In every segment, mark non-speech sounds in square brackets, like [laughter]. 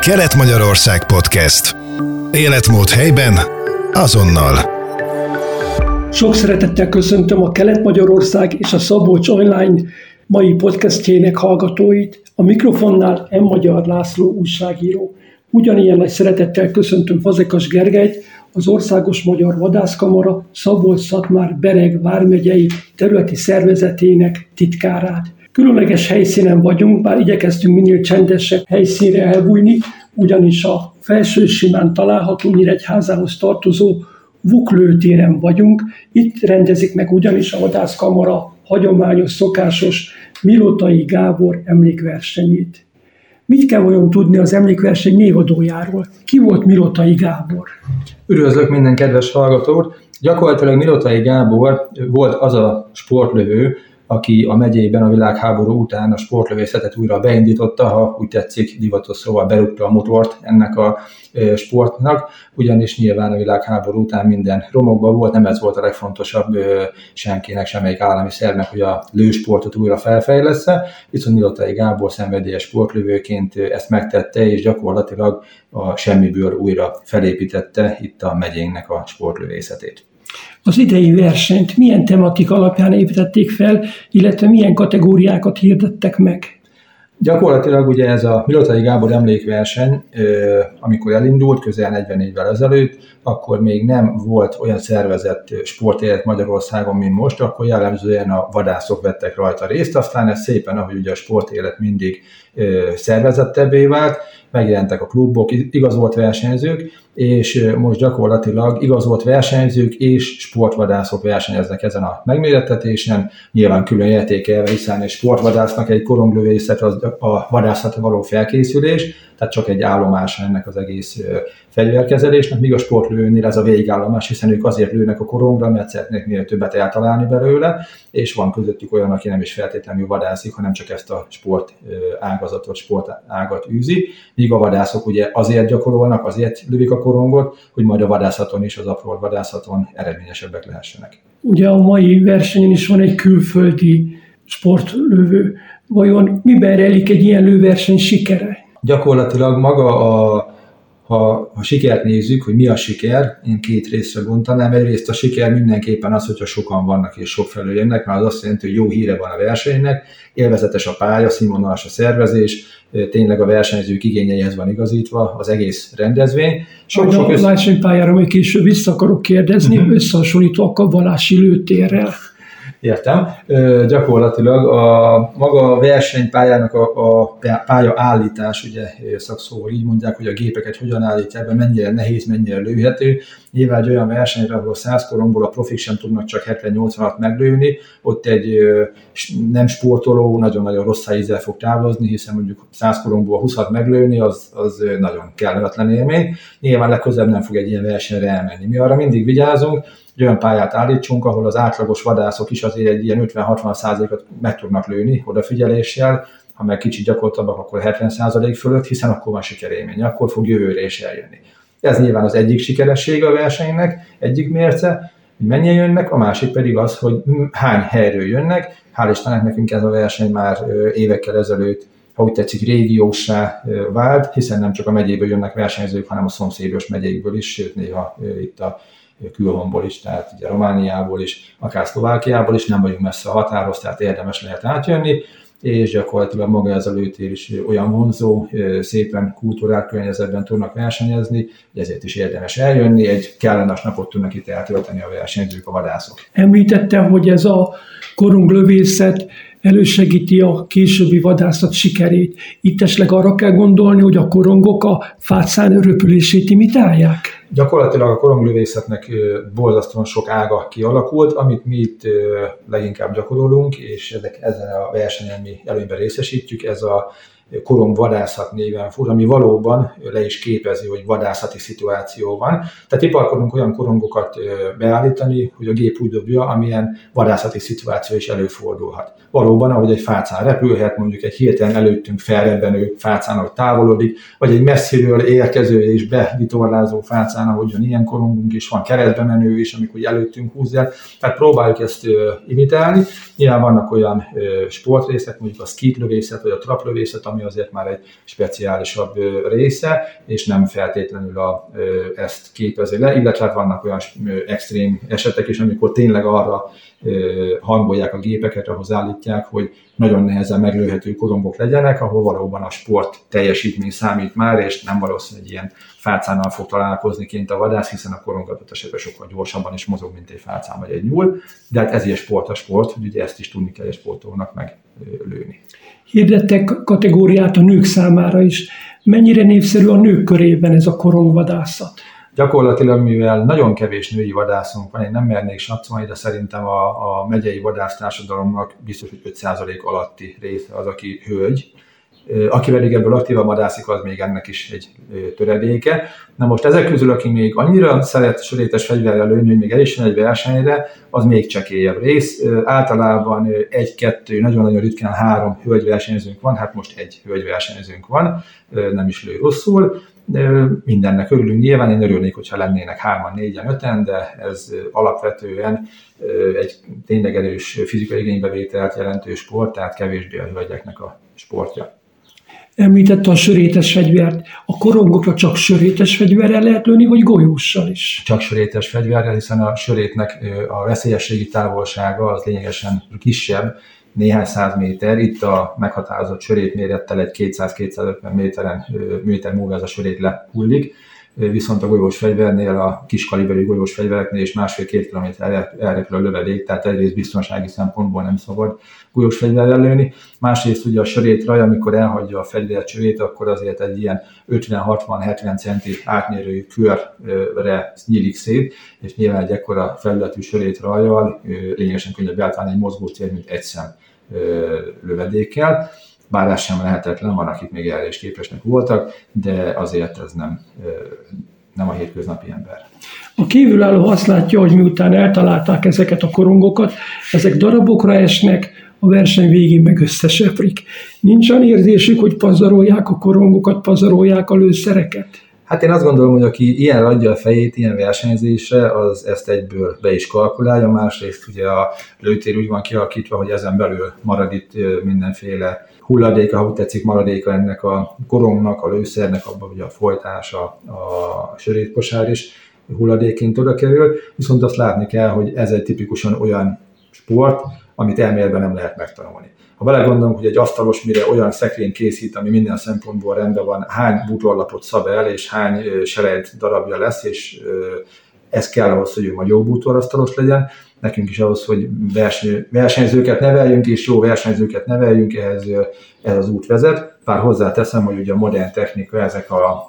Kelet-Magyarország Podcast. Életmód helyben, azonnal. Sok szeretettel köszöntöm a Kelet-Magyarország és a Szabolcs Online mai podcastjének hallgatóit. A mikrofonnál M. Magyar László újságíró. Ugyanilyen nagy szeretettel köszöntöm Fazekas Gergelyt, az Országos Magyar Vadászkamara Szabolcs-Szatmár Bereg vármegyei területi szervezetének titkárát. Különleges helyszínen vagyunk, bár igyekeztünk minél csendesebb helyszínre elbújni, ugyanis a felső simán található Nyíregyházához tartozó Vuklőtéren vagyunk. Itt rendezik meg ugyanis a vadászkamara hagyományos, szokásos Milotai Gábor emlékversenyét. Mit kell olyan tudni az emlékverseny névadójáról? Ki volt Milotai Gábor? Üdvözlök minden kedves hallgatót! Gyakorlatilag Milotai Gábor volt az a sportlövő, aki a megyében a világháború után a sportlövészetet újra beindította, ha úgy tetszik, divatos szóval berúgta a motort ennek a sportnak, ugyanis nyilván a világháború után minden romokban volt, nem ez volt a legfontosabb senkinek, semmelyik állami szervnek, hogy a lősportot újra felfejlesz viszont Milotai Gábor szenvedélyes sportlövőként ezt megtette, és gyakorlatilag a semmiből újra felépítette itt a megyénknek a sportlövészetét az idei versenyt milyen tematik alapján építették fel, illetve milyen kategóriákat hirdettek meg? Gyakorlatilag ugye ez a Milotai Gábor emlékverseny, amikor elindult, közel 40 évvel ezelőtt, akkor még nem volt olyan szervezett sportélet Magyarországon, mint most, akkor jellemzően a vadászok vettek rajta részt, aztán ez szépen, ahogy ugye a sportélet mindig szervezettebbé vált, megjelentek a klubok, igazolt versenyzők, és most gyakorlatilag igazolt versenyzők és sportvadászok versenyeznek ezen a megmérettetésen, nyilván külön értékelve, hiszen egy sportvadásznak egy koronglövészet az a vadászatra való felkészülés, tehát csak egy állomása ennek az egész fegyverkezelésnek, míg a sportlőnél ez a végigállomás, hiszen ők azért lőnek a korongra, mert szeretnék minél többet eltalálni belőle, és van közöttük olyan, aki nem is feltétlenül vadászik, hanem csak ezt a sport ágazatot, sport ágat űzi, míg a vadászok ugye azért gyakorolnak, azért lövik a korongot, hogy majd a vadászaton is, az apró vadászaton eredményesebbek lehessenek. Ugye a mai versenyen is van egy külföldi sportlövő. Vajon miben relik egy ilyen lőverseny sikere? Gyakorlatilag maga a ha, ha sikert nézzük, hogy mi a siker, én két részre bontanám. Egyrészt a siker mindenképpen az, hogyha sokan vannak és sok felől jönnek, mert az azt jelenti, hogy jó híre van a versenynek, élvezetes a pálya, színvonalas a szervezés, tényleg a versenyzők igényeihez van igazítva az egész rendezvény. Sok, sok össze... A versenypályára majd később vissza akarok kérdezni, uh-huh. összehasonlítva a valási lőtérrel. Értem. Gyakorlatilag a maga a versenypályának a, a pálya állítás, ugye szakszóval így mondják, hogy a gépeket hogyan állítják be, mennyire nehéz, mennyire lőhető. Nyilván egy olyan versenyre, ahol 100 koromból a profik sem tudnak csak 70-80-at meglőni, ott egy nem sportoló nagyon-nagyon rossz ízzel fog távozni, hiszen mondjuk 100 koromból 20-at meglőni, az, az nagyon kellemetlen élmény. Nyilván legközelebb nem fog egy ilyen versenyre elmenni. Mi arra mindig vigyázunk, egy olyan pályát állítsunk, ahol az átlagos vadászok is azért egy ilyen 50-60 százalékot meg tudnak lőni odafigyeléssel, ha meg kicsit gyakorlatabbak, akkor 70 százalék fölött, hiszen akkor van sikerélmény, akkor fog jövőre is eljönni. Ez nyilván az egyik sikeressége a versenynek, egyik mérce, hogy mennyien jönnek, a másik pedig az, hogy hány helyről jönnek. Hál' Istennek nekünk ez a verseny már évekkel ezelőtt ha úgy tetszik, régiósá vált, hiszen nem csak a megyéből jönnek versenyzők, hanem a szomszédos megyékből is, sőt néha itt a külhomból is, tehát ugye Romániából is, akár Szlovákiából is, nem vagyunk messze a határhoz, tehát érdemes lehet átjönni, és gyakorlatilag maga ez a lőtér is olyan vonzó, szépen kultúrák környezetben tudnak versenyezni, hogy ezért is érdemes eljönni, egy kellemes napot tudnak itt eltölteni a versenyzők, a vadászok. Említette, hogy ez a koronglövészet elősegíti a későbbi vadászat sikerét. Itt esetleg arra kell gondolni, hogy a korongok a fátszán röpülését imitálják? Gyakorlatilag a koronglövészetnek borzasztóan sok ága kialakult, amit mi itt leginkább gyakorolunk, és ezek, ezen a versenyen mi előnyben részesítjük, ez a korong vadászat néven fut, ami valóban le is képezi, hogy vadászati szituáció van. Tehát iparkodunk olyan korongokat beállítani, hogy a gép úgy dobja, amilyen vadászati szituáció is előfordulhat. Valóban, ahogy egy fácán repülhet, mondjuk egy hirtelen előttünk felrebbenő fácán, ahogy távolodik, vagy egy messziről érkező és bevitorlázó fácán, ahogyan ilyen korongunk is van, keresztbe menő is, amikor előttünk húzza. Tehát próbáljuk ezt imitálni. Nyilván vannak olyan sportrészek, mondjuk a skitlövészet vagy a traplövészet, ami ami azért már egy speciálisabb része, és nem feltétlenül a, ezt képezi le, illetve hát vannak olyan extrém esetek is, amikor tényleg arra hangolják a gépeket, ahhoz állítják, hogy nagyon nehezen meglőhető korongok legyenek, ahol valóban a sport teljesítmény számít már, és nem valószínű, hogy ilyen fácánnal fog találkozni kint a vadász, hiszen a korongatott esetben sokkal gyorsabban is mozog, mint egy fácán vagy egy nyúl, de hát ez ilyen sport a sport, hogy ugye ezt is tudni kell egy sportolónak meglőni. Hirdettek kategóriát a nők számára is. Mennyire népszerű a nők körében ez a korongvadászat? Gyakorlatilag, mivel nagyon kevés női vadászunk van, én nem mernék satszolni, de szerintem a, a megyei vadásztársadalomnak biztos, hogy 5% alatti része az, aki hölgy, aki pedig ebből aktívan vadászik, az még ennek is egy töredéke. Na most ezek közül, aki még annyira szeret sörétes fegyverrel lőni, hogy még el is egy versenyre, az még csekélyebb rész. Általában egy-kettő, nagyon-nagyon ritkán három hölgyversenyzőnk van, hát most egy hölgyversenyzőnk van, nem is lő rosszul. Mindennek örülünk. Nyilván én örülnék, hogyha lennének hárman, négyen, öten, de ez alapvetően egy tényleg erős fizikai igénybevételt jelentő sport, tehát kevésbé a hölgyeknek a sportja. Említette a sörétes fegyvert. A korongokra csak sörétes fegyverrel lehet lőni, vagy golyóssal is? Csak sörétes fegyverrel, hiszen a sörétnek a veszélyességi távolsága az lényegesen kisebb, néhány száz méter. Itt a meghatározott sörét mérettel egy 200-250 méteren, méter múlva ez a sörét lehullik viszont a golyós fegyvernél, a kis kaliberű golyós fegyvereknél is másfél-két kilométer elrepül a lövedék, tehát egyrészt biztonsági szempontból nem szabad golyós fegyverrel lőni. Másrészt ugye a sörét raj, amikor elhagyja a fegyver csövét, akkor azért egy ilyen 50-60-70 centi átmérőjű körre nyílik szét, és nyilván egy ekkora felületű sörét rajjal lényegesen könnyebb eltállni egy mozgó cél, mint egy szem lövedékkel bár ez sem lehetetlen, van, akik még erre is képesnek voltak, de azért ez nem, nem a hétköznapi ember. A kívülálló azt látja, hogy miután eltalálták ezeket a korongokat, ezek darabokra esnek, a verseny végén meg összeseprik. Nincs olyan érzésük, hogy pazarolják a korongokat, pazarolják a lőszereket? Hát én azt gondolom, hogy aki ilyen adja a fejét ilyen versenyzésre, az ezt egyből be is kalkulálja, másrészt ugye a lőtér úgy van kialakítva, hogy ezen belül marad itt mindenféle hulladéka, ha úgy tetszik, maradéka ennek a korongnak, a lőszernek, abban ugye a folytás, a, a sörétkosár is hulladéként oda kerül, viszont azt látni kell, hogy ez egy tipikusan olyan sport, amit elméletben nem lehet megtanulni. Ha belegondolunk, hogy egy asztalos mire olyan szekrény készít, ami minden szempontból rendben van, hány bútorlapot szab el, és hány selejt darabja lesz, és ez kell ahhoz, hogy ő majd jó bútorasztalos legyen, nekünk is ahhoz, hogy verseny, versenyzőket neveljünk, és jó versenyzőket neveljünk, ehhez ez az út vezet. Bár hozzáteszem, hogy ugye a modern technika, ezek a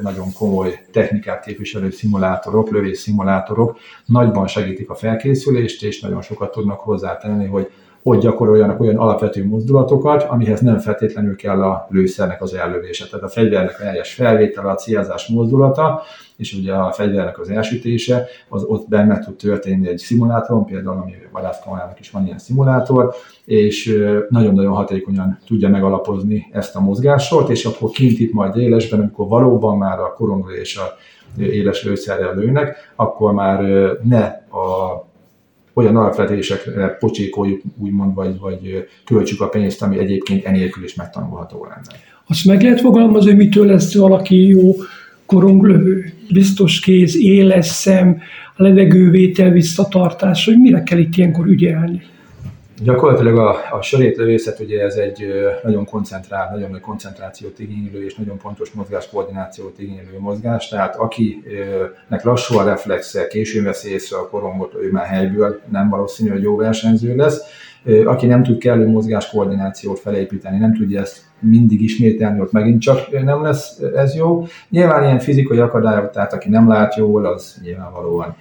nagyon komoly technikát képviselő szimulátorok, lövés szimulátorok nagyban segítik a felkészülést, és nagyon sokat tudnak hozzátenni, hogy hogy gyakoroljanak olyan alapvető mozdulatokat, amihez nem feltétlenül kell a lőszernek az ellövése. Tehát a fegyvernek a helyes felvétele, a célzás mozdulata, és ugye a fegyvernek az elsütése, az ott benne tud történni egy szimulátoron, például ami vadászkamarának is van ilyen szimulátor, és nagyon-nagyon hatékonyan tudja megalapozni ezt a mozgássort, és akkor kint itt majd élesben, amikor valóban már a korongra és a éles lőszerrel lőnek, akkor már ne a olyan alapvetésekre pocsékoljuk, úgymond, vagy, vagy költsük a pénzt, ami egyébként enélkül is megtanulható lenne. Azt meg lehet fogalmazni, hogy mitől lesz valaki jó koronglövő? Biztos kéz, éles szem, levegővétel visszatartás, hogy mire kell itt ilyenkor ügyelni? Gyakorlatilag a, a sörétlövészet ugye ez egy nagyon koncentrált, nagyon nagy koncentrációt igénylő és nagyon pontos mozgáskoordinációt igénylő mozgás, tehát akinek lassú a reflexe, későn veszi észre a korongot, ő már helyből nem valószínű, hogy jó versenyző lesz. Aki nem tud kellő mozgáskoordinációt felépíteni, nem tudja ezt mindig ismételni, ott megint csak nem lesz ez jó. Nyilván ilyen fizikai akadályok, tehát aki nem lát jól, az nyilvánvalóan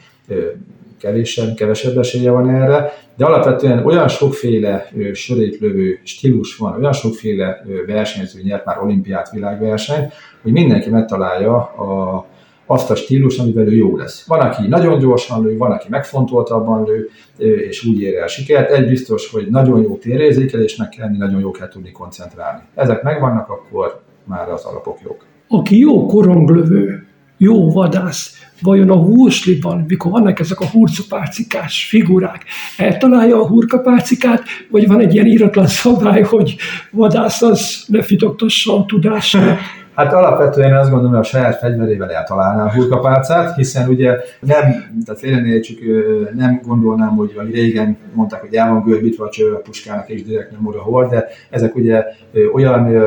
kevésebb, kevesebb esélye van erre, de alapvetően olyan sokféle sörétlövő stílus van, olyan sokféle versenyző nyert már olimpiát, világverseny, hogy mindenki megtalálja a, azt a stílus, amivel ő jó lesz. Van, aki nagyon gyorsan lő, van, aki megfontoltabban lő, és úgy ér el sikert. Egy biztos, hogy nagyon jó térérzékelésnek kell lenni, nagyon jó kell tudni koncentrálni. Ezek megvannak, akkor már az alapok jók. Aki jó koronglövő, jó vadász vajon a húsliban, mikor vannak ezek a hurcapárcikás figurák, eltalálja a hurkapárcikát, vagy van egy ilyen íratlan szabály, hogy vadász az ne fitoktassa a tudását? Hát alapvetően azt gondolom, hogy a saját fegyverével eltalálná a hurkapálcát, hiszen ugye nem, tehát félrenéztsük, nem gondolnám, hogy, hogy régen mondták, hogy el van görbítve a cső a puskának és direkt nem oda hol, de ezek ugye olyan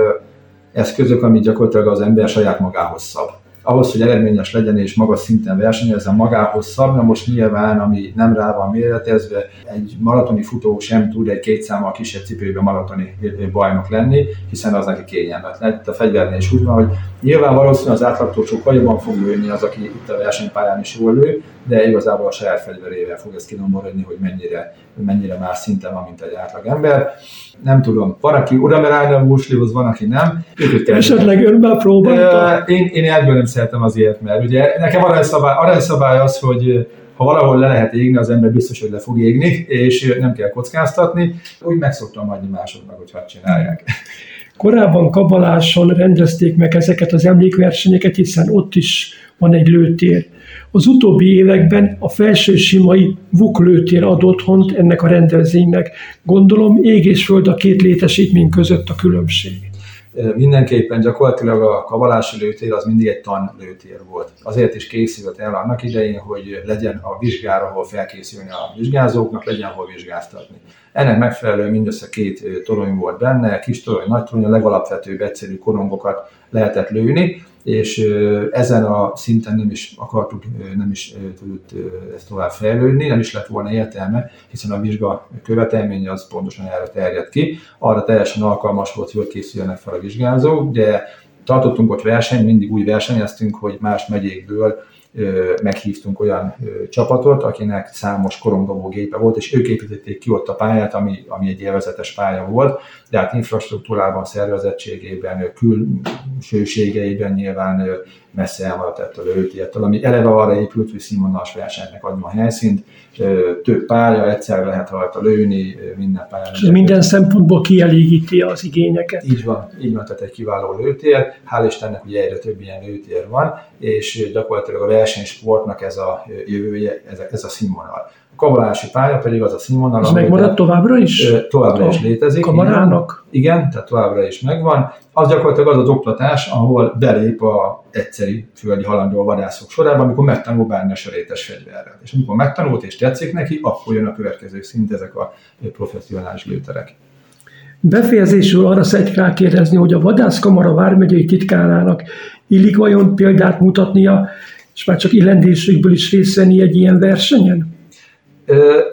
eszközök, amit gyakorlatilag az ember saját magához szab ahhoz, hogy eredményes legyen és magas szinten versenyezzen, magához szabna. Most nyilván, ami nem rá van méretezve, egy maratoni futó sem tud egy két számmal kisebb cipőben maratoni bajnok lenni, hiszen az neki kényelmetlen. A fegyvernél is úgy van, hogy nyilván valószínűleg az átlagtól sokkal jobban fog lőni az, aki itt a versenypályán is jól lő, de igazából a saját fegyverével fog ez kidomborodni, hogy mennyire, mennyire más szinten van, mint egy átlag ember. Nem tudom, van, aki oda mer állni a múslihoz, van, aki nem. Esetleg önben próbálta? Én, én ebből nem szeretem azért, mert ugye nekem aranyszabály, aranyszabály az, hogy ha valahol le lehet égni, az ember biztos, hogy le fog égni, és nem kell kockáztatni. Úgy meg szoktam adni másoknak, hogy hadd csinálják. Korábban Kabaláson rendezték meg ezeket az emlékversenyeket, hiszen ott is van egy lőtér. Az utóbbi években a felső simai VUK lőtér ad otthont ennek a rendezvénynek. Gondolom ég és föld a két létesítmény között a különbség mindenképpen gyakorlatilag a kavalási lőtér az mindig egy tan lőtér volt. Azért is készült el annak idején, hogy legyen a vizsgára, ahol felkészülni a vizsgázóknak, legyen hol vizsgáztatni. Ennek megfelelően mindössze két torony volt benne, kis torony, nagy torony, a legalapvetőbb egyszerű korongokat lehetett lőni, és ezen a szinten nem is akartuk, nem is tudott ezt tovább fejlődni, nem is lett volna értelme, hiszen a vizsga követelménye az pontosan erre terjed ki. Arra teljesen alkalmas volt, hogy készüljenek fel a vizsgázók, de tartottunk ott versenyt, mindig úgy versenyeztünk, hogy más megyékből meghívtunk olyan csapatot, akinek számos korongdobó gépe volt, és ők építették ki ott a pályát, ami, ami egy élvezetes pálya volt, de hát infrastruktúrában, szervezettségében, külsőségeiben nyilván messze elmaradt ettől a lőtértől, ami eleve arra épült, hogy színvonalas versenynek adjon a helyszínt, több pálya, egyszer lehet rajta lőni, minden pályán. És minden szempontból kielégíti az igényeket. Így van, így van, tehát egy kiváló lőtér. Hál' Istennek ugye egyre több ilyen lőtér van, és gyakorlatilag a versenysportnak ez a jövője, ez a, ez a színvonal kavalási pálya pedig az a színvonal. Ez megmaradt továbbra is? Továbbra is létezik. Kamarának? Igen, igen, tehát továbbra is megvan. Az gyakorlatilag az az oktatás, ahol belép a egyszeri földi halandó vadászok sorába, amikor megtanul bármi a sörétes fegyverrel. És amikor megtanult és tetszik neki, akkor jön a következő szint ezek a professzionális lőterek. Befejezésül arra szeretnék rákérdezni, hogy a vadászkamara vármegyei titkárának illik vajon példát mutatnia, és már csak illendésükből is részt venni egy ilyen versenyen?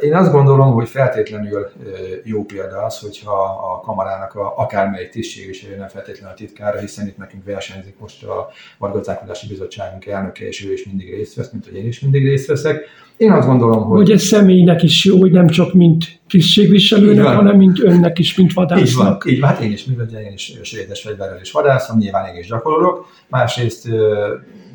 Én azt gondolom, hogy feltétlenül jó példa az, hogyha a kamarának a, akármelyik tisztségviselő nem feltétlenül a titkára, hiszen itt nekünk versenyzik most a Vargazdálkodási Bizottságunk elnöke, és ő is mindig részt vesz, mint hogy én is mindig részt veszek. Én azt gondolom, hogy... Hogy ez személynek is jó, hogy nem csak mint tisztségviselőnek, hanem mint önnek is, mint vadásznak. Így van, így van. Hát én is, mivel én is svédes fegyverrel is vadászom, nyilván én is gyakorolok. Másrészt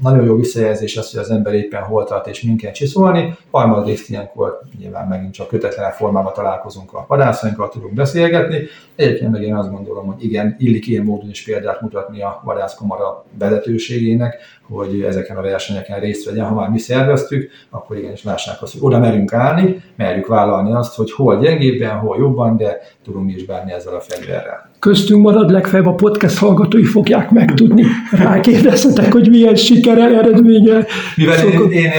nagyon jó visszajelzés az, hogy az ember éppen hol tart és minket csiszolni. Harmadrészt ilyenkor nyilván megint csak kötetlen formában találkozunk a vadászainkkal, tudunk beszélgetni. Egyébként meg én azt gondolom, hogy igen, illik ilyen módon is példát mutatni a vadászkamara vezetőségének, hogy ezeken a versenyeken részt vegyen. Ha már mi szerveztük, akkor igenis azt, hogy oda merünk állni, merjük vállalni azt, hogy hol gyengébben, hol jobban, de tudunk mi is bánni ezzel a fegyverrel köztünk marad, legfeljebb a podcast hallgatói fogják megtudni. Rákérdeztetek, hogy milyen sikere, eredménye. Mivel szokott... én, én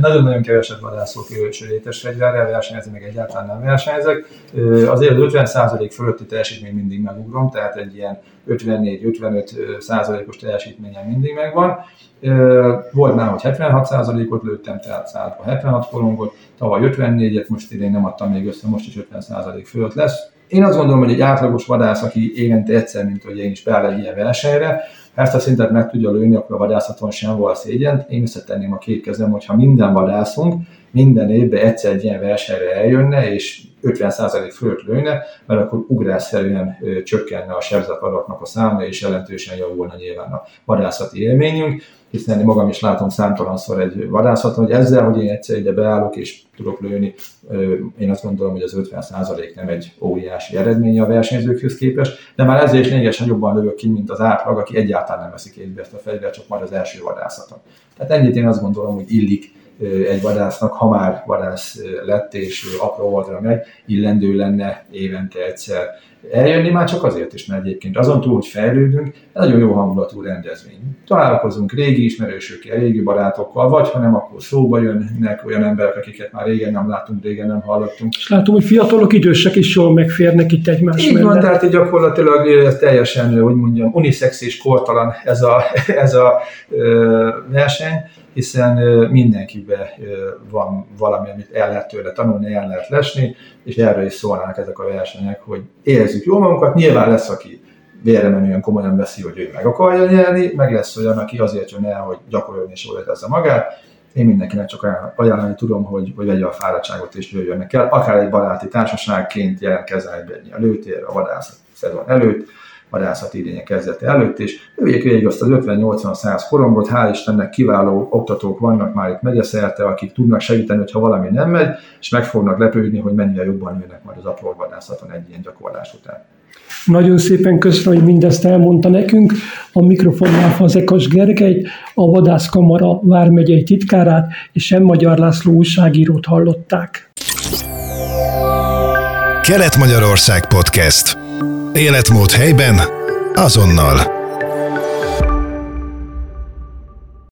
nagyon-nagyon keveset vadászok sörétes fegyverrel, versenyezni meg egyáltalán nem versenyezek. Azért az 50% fölötti teljesítmény mindig megugrom, tehát egy ilyen 54-55 százalékos teljesítményem mindig megvan. Volt már, hogy 76 százalékot lőttem, tehát 176 korongot, tavaly 54-et, most idén nem adtam még össze, most is 50 százalék fölött lesz én azt gondolom, hogy egy átlagos vadász, aki évente egyszer, mint hogy én is beáll egy ilyen versenyre, ha ezt a szintet meg tudja lőni, akkor a vadászaton sem volt szégyent. Én összetenném a két kezem, hogyha minden vadászunk minden évben egyszer egy ilyen versenyre eljönne, és 50% fölött lőne, mert akkor ugrásszerűen csökkenne a sebzetvadatnak a száma, és jelentősen javulna nyilván a vadászati élményünk hiszen én magam is látom számtalanszor egy vadászaton, hogy ezzel, hogy én egyszer ide beállok és tudok lőni, én azt gondolom, hogy az 50% nem egy óriási eredménye a versenyzőkhöz képest, de már ezért is lényegesen jobban lövök ki, mint az átlag, aki egyáltalán nem veszik kézbe ezt a fegyvert, csak majd az első vadászaton. Tehát ennyit én azt gondolom, hogy illik egy vadásznak, ha már vadász lett és apró oldra megy, illendő lenne évente egyszer eljönni, már csak azért is, mert egyébként azon túl, hogy fejlődünk, nagyon jó hangulatú rendezvény. Találkozunk régi ismerősökkel, régi barátokkal, vagy ha nem, akkor szóba jönnek olyan emberek, akiket már régen nem látunk, régen nem hallottunk. És látom, hogy fiatalok, idősek is jól megférnek itt egymás Így van, tehát gyakorlatilag teljesen, hogy mondjam, unisex és kortalan ez a, [laughs] ez a verseny hiszen mindenkiben van valami, amit el lehet tőle tanulni, el lehet lesni, és erről is szólnak ezek a versenyek, hogy érezzük jól magunkat, nyilván lesz, aki vére menően komolyan veszi, hogy ő meg akarja nyerni, meg lesz olyan, aki azért jön el, hogy gyakorolni és jól a magát. Én mindenkinek csak ajánlani tudom, hogy, hogy vegye a fáradtságot és jöjjönnek el, akár egy baráti társaságként jelentkezzen egy előtér a vadászat szezon előtt, vadászati idénye kezdete előtt, és jöjjék végig azt az 50-80-100 korongot, hál' Istennek kiváló oktatók vannak már itt megyeszerte, akik tudnak segíteni, hogyha valami nem megy, és meg fognak lepődni, hogy mennyire jobban jönnek majd az apró vadászaton egy ilyen gyakorlás után. Nagyon szépen köszönöm, hogy mindezt elmondta nekünk. A mikrofonnál Fazekas Gergely, a Vadászkamara vármegyei titkárát és sem Magyar László újságírót hallották. Kelet-Magyarország Podcast. Életmód helyben, azonnal.